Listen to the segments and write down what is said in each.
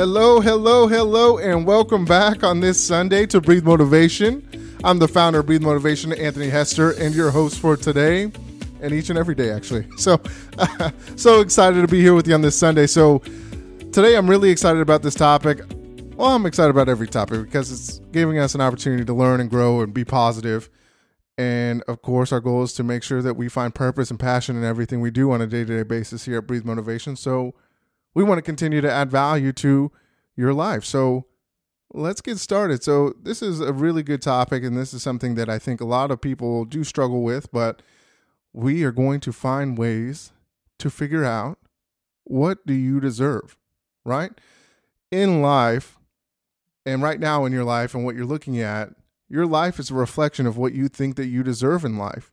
Hello, hello, hello, and welcome back on this Sunday to Breathe Motivation. I'm the founder of Breathe Motivation, Anthony Hester, and your host for today and each and every day, actually. So, so excited to be here with you on this Sunday. So, today I'm really excited about this topic. Well, I'm excited about every topic because it's giving us an opportunity to learn and grow and be positive. And of course, our goal is to make sure that we find purpose and passion in everything we do on a day to day basis here at Breathe Motivation. So, we want to continue to add value to your life. So let's get started. So, this is a really good topic, and this is something that I think a lot of people do struggle with, but we are going to find ways to figure out what do you deserve, right? In life, and right now in your life, and what you're looking at, your life is a reflection of what you think that you deserve in life.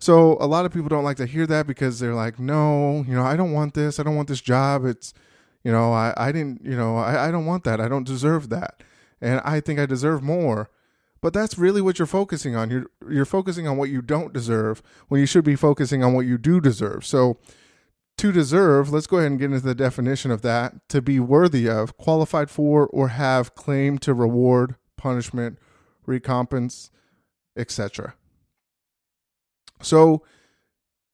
So a lot of people don't like to hear that because they're like, no, you know, I don't want this. I don't want this job. It's, you know, I, I didn't, you know, I, I don't want that. I don't deserve that. And I think I deserve more. But that's really what you're focusing on. You're you're focusing on what you don't deserve when you should be focusing on what you do deserve. So to deserve, let's go ahead and get into the definition of that. To be worthy of, qualified for, or have claim to reward, punishment, recompense, etc. So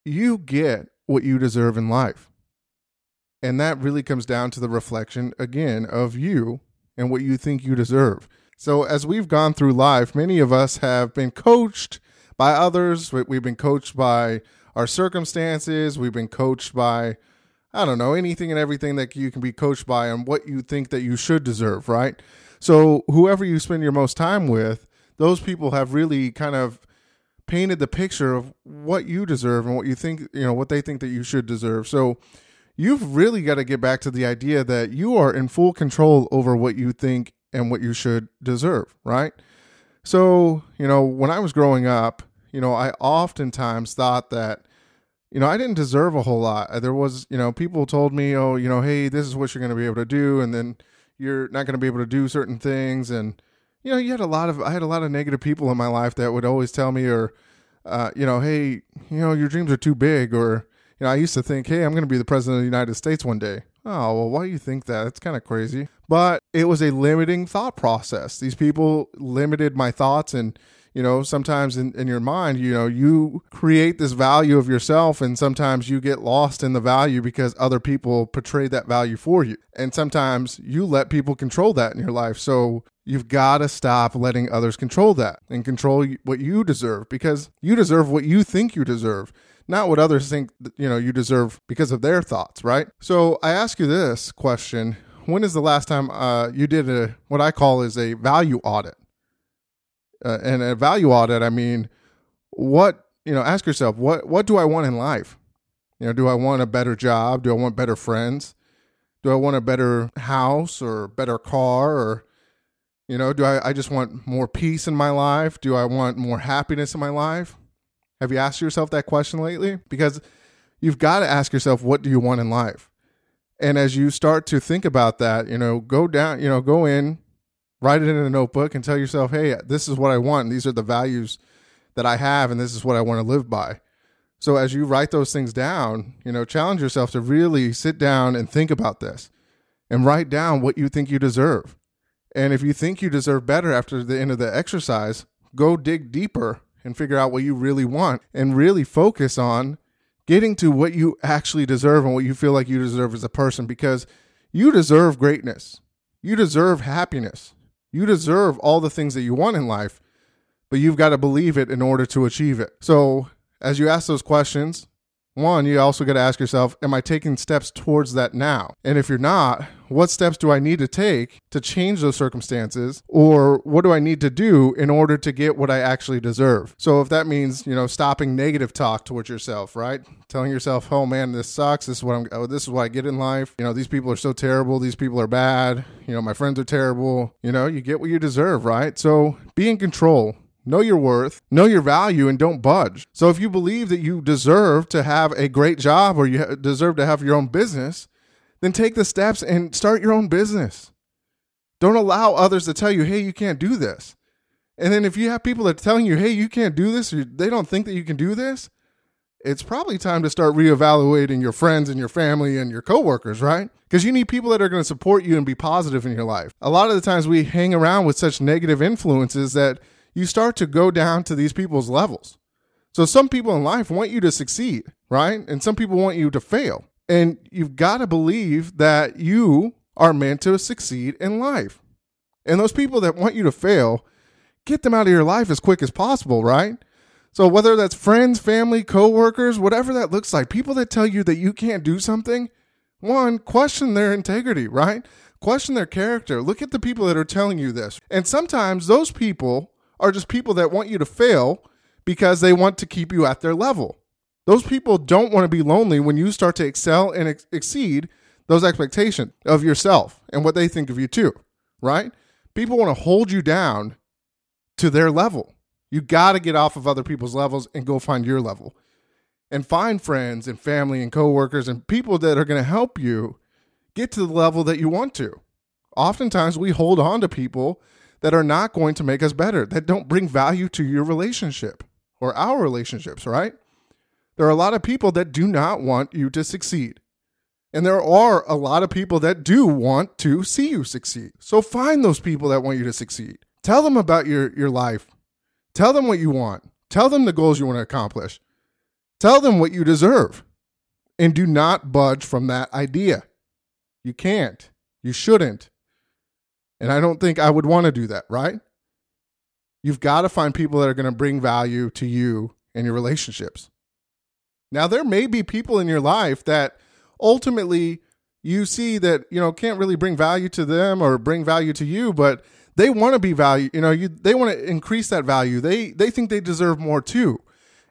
you get what you deserve in life. And that really comes down to the reflection, again, of you and what you think you deserve. So, as we've gone through life, many of us have been coached by others. We've been coached by our circumstances. We've been coached by, I don't know, anything and everything that you can be coached by and what you think that you should deserve, right? So, whoever you spend your most time with, those people have really kind of painted the picture of what you deserve and what you think, you know, what they think that you should deserve. So you've really got to get back to the idea that you are in full control over what you think and what you should deserve, right? So, you know, when I was growing up, you know, I oftentimes thought that, you know, I didn't deserve a whole lot. There was, you know, people told me, oh, you know, hey, this is what you're going to be able to do. And then you're not going to be able to do certain things. And, you know, you had a lot of I had a lot of negative people in my life that would always tell me or uh, you know, hey, you know, your dreams are too big or you know, I used to think, hey, I'm going to be the president of the United States one day. Oh, well, why do you think that? It's kind of crazy. But it was a limiting thought process. These people limited my thoughts and you know sometimes in, in your mind you know you create this value of yourself and sometimes you get lost in the value because other people portray that value for you. And sometimes you let people control that in your life. So you've got to stop letting others control that and control what you deserve because you deserve what you think you deserve not what others think you know you deserve because of their thoughts right? So i ask you this question. When is the last time uh, you did a what i call is a value audit uh, and a value audit, I mean, what you know, ask yourself what what do I want in life? You know, do I want a better job? Do I want better friends? Do I want a better house or better car or you know, do I, I just want more peace in my life? Do I want more happiness in my life? Have you asked yourself that question lately? Because you've got to ask yourself, what do you want in life? And as you start to think about that, you know, go down, you know, go in, write it in a notebook and tell yourself, hey, this is what I want. These are the values that I have, and this is what I want to live by. So as you write those things down, you know, challenge yourself to really sit down and think about this and write down what you think you deserve. And if you think you deserve better after the end of the exercise, go dig deeper and figure out what you really want and really focus on getting to what you actually deserve and what you feel like you deserve as a person because you deserve greatness. You deserve happiness. You deserve all the things that you want in life, but you've got to believe it in order to achieve it. So, as you ask those questions, one, you also got to ask yourself, am I taking steps towards that now? And if you're not, what steps do I need to take to change those circumstances? Or what do I need to do in order to get what I actually deserve? So if that means, you know, stopping negative talk towards yourself, right? Telling yourself, oh man, this sucks. This is what I'm, oh, this is what I get in life. You know, these people are so terrible. These people are bad. You know, my friends are terrible. You know, you get what you deserve, right? So be in control Know your worth, know your value, and don't budge. So, if you believe that you deserve to have a great job or you deserve to have your own business, then take the steps and start your own business. Don't allow others to tell you, hey, you can't do this. And then if you have people that are telling you, hey, you can't do this, or they don't think that you can do this, it's probably time to start reevaluating your friends and your family and your coworkers, right? Because you need people that are going to support you and be positive in your life. A lot of the times we hang around with such negative influences that you start to go down to these people's levels. So some people in life want you to succeed, right? And some people want you to fail. And you've got to believe that you are meant to succeed in life. And those people that want you to fail, get them out of your life as quick as possible, right? So whether that's friends, family, coworkers, whatever that looks like, people that tell you that you can't do something, one, question their integrity, right? Question their character. Look at the people that are telling you this. And sometimes those people are just people that want you to fail because they want to keep you at their level. Those people don't want to be lonely when you start to excel and ex- exceed those expectations of yourself and what they think of you too, right? People want to hold you down to their level. You got to get off of other people's levels and go find your level. And find friends and family and coworkers and people that are going to help you get to the level that you want to. Oftentimes we hold on to people that are not going to make us better, that don't bring value to your relationship or our relationships, right? There are a lot of people that do not want you to succeed. And there are a lot of people that do want to see you succeed. So find those people that want you to succeed. Tell them about your, your life. Tell them what you want. Tell them the goals you want to accomplish. Tell them what you deserve. And do not budge from that idea. You can't. You shouldn't. And I don't think I would want to do that, right? You've got to find people that are going to bring value to you and your relationships. Now, there may be people in your life that ultimately you see that, you know, can't really bring value to them or bring value to you, but they want to be value, you know, you they want to increase that value. They they think they deserve more too.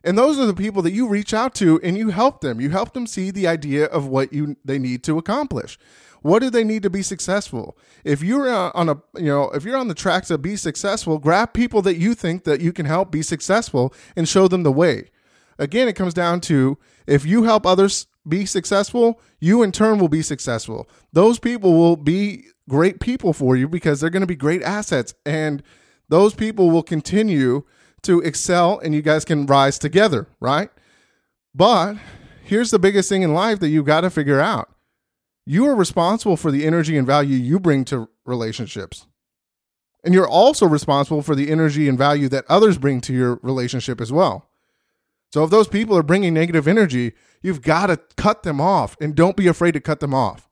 And those are the people that you reach out to and you help them. You help them see the idea of what you they need to accomplish. What do they need to be successful? If you're uh, on a, you know, if you're on the track to be successful, grab people that you think that you can help be successful and show them the way. Again, it comes down to if you help others be successful, you in turn will be successful. Those people will be great people for you because they're going to be great assets and those people will continue to excel and you guys can rise together, right? But here's the biggest thing in life that you've got to figure out you are responsible for the energy and value you bring to relationships. And you're also responsible for the energy and value that others bring to your relationship as well. So if those people are bringing negative energy, you've got to cut them off and don't be afraid to cut them off.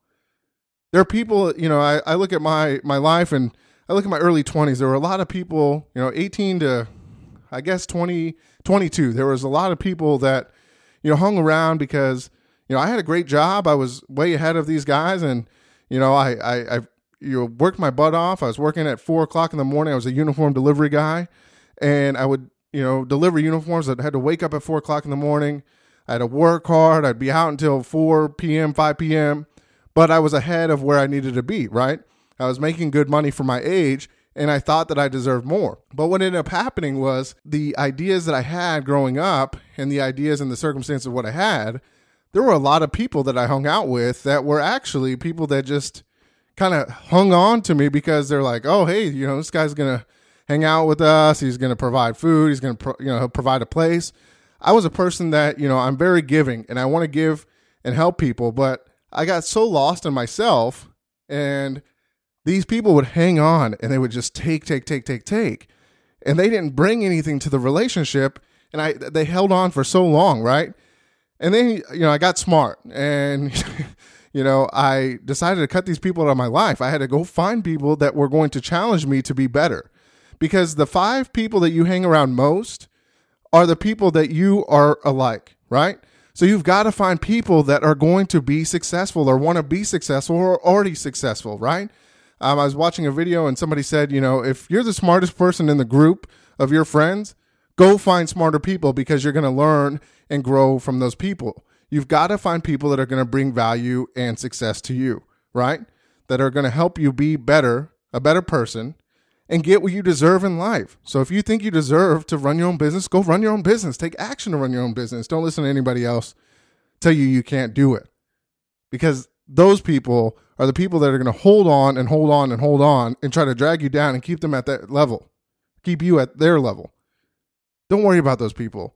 There are people, you know, I, I look at my my life and I look at my early 20s. There were a lot of people, you know, 18 to I guess 20 22. There was a lot of people that you know hung around because you know, I had a great job. I was way ahead of these guys, and you know, I I, I you know, worked my butt off. I was working at four o'clock in the morning. I was a uniform delivery guy, and I would you know deliver uniforms. I had to wake up at four o'clock in the morning. I had to work hard. I'd be out until four p.m., five p.m. But I was ahead of where I needed to be. Right, I was making good money for my age, and I thought that I deserved more. But what ended up happening was the ideas that I had growing up and the ideas and the circumstances of what I had there were a lot of people that I hung out with that were actually people that just kind of hung on to me because they're like, oh, hey, you know, this guy's going to hang out with us. He's going to provide food. He's going to, pro- you know, provide a place. I was a person that, you know, I'm very giving and I want to give and help people, but I got so lost in myself and these people would hang on and they would just take, take, take, take, take. And they didn't bring anything to the relationship. And I, they held on for so long, right? And then, you know, I got smart and, you know, I decided to cut these people out of my life. I had to go find people that were going to challenge me to be better. Because the five people that you hang around most are the people that you are alike, right? So you've got to find people that are going to be successful or want to be successful or already successful, right? Um, I was watching a video and somebody said, you know, if you're the smartest person in the group of your friends, go find smarter people because you're going to learn and grow from those people. You've got to find people that are going to bring value and success to you, right? That are going to help you be better, a better person, and get what you deserve in life. So if you think you deserve to run your own business, go run your own business. Take action to run your own business. Don't listen to anybody else tell you you can't do it. Because those people are the people that are going to hold on and hold on and hold on and try to drag you down and keep them at that level, keep you at their level. Don't worry about those people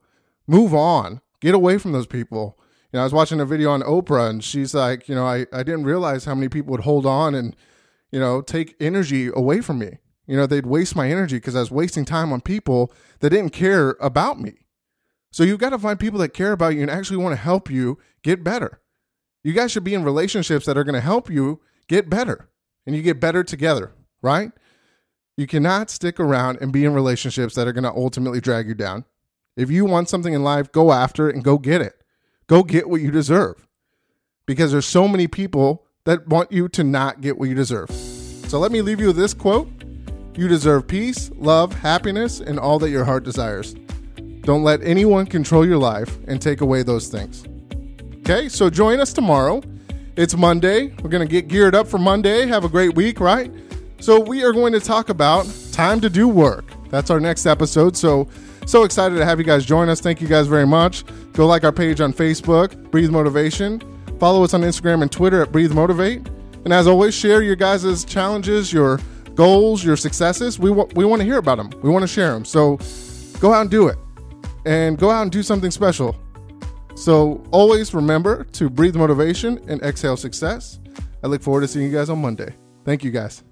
move on Get away from those people. You know, I was watching a video on Oprah and she's like, you know, I, I didn't realize how many people would hold on and, you know, take energy away from me. You know, they'd waste my energy because I was wasting time on people that didn't care about me. So you've got to find people that care about you and actually want to help you get better. You guys should be in relationships that are going to help you get better and you get better together, right? You cannot stick around and be in relationships that are going to ultimately drag you down. If you want something in life, go after it and go get it. Go get what you deserve. Because there's so many people that want you to not get what you deserve. So let me leave you with this quote You deserve peace, love, happiness, and all that your heart desires. Don't let anyone control your life and take away those things. Okay, so join us tomorrow. It's Monday. We're going to get geared up for Monday. Have a great week, right? So, we are going to talk about time to do work. That's our next episode. So, so excited to have you guys join us. Thank you guys very much. Go like our page on Facebook, Breathe Motivation. Follow us on Instagram and Twitter at Breathe Motivate. And as always, share your guys' challenges, your goals, your successes. We, w- we want to hear about them. We want to share them. So go out and do it. And go out and do something special. So always remember to breathe motivation and exhale success. I look forward to seeing you guys on Monday. Thank you guys.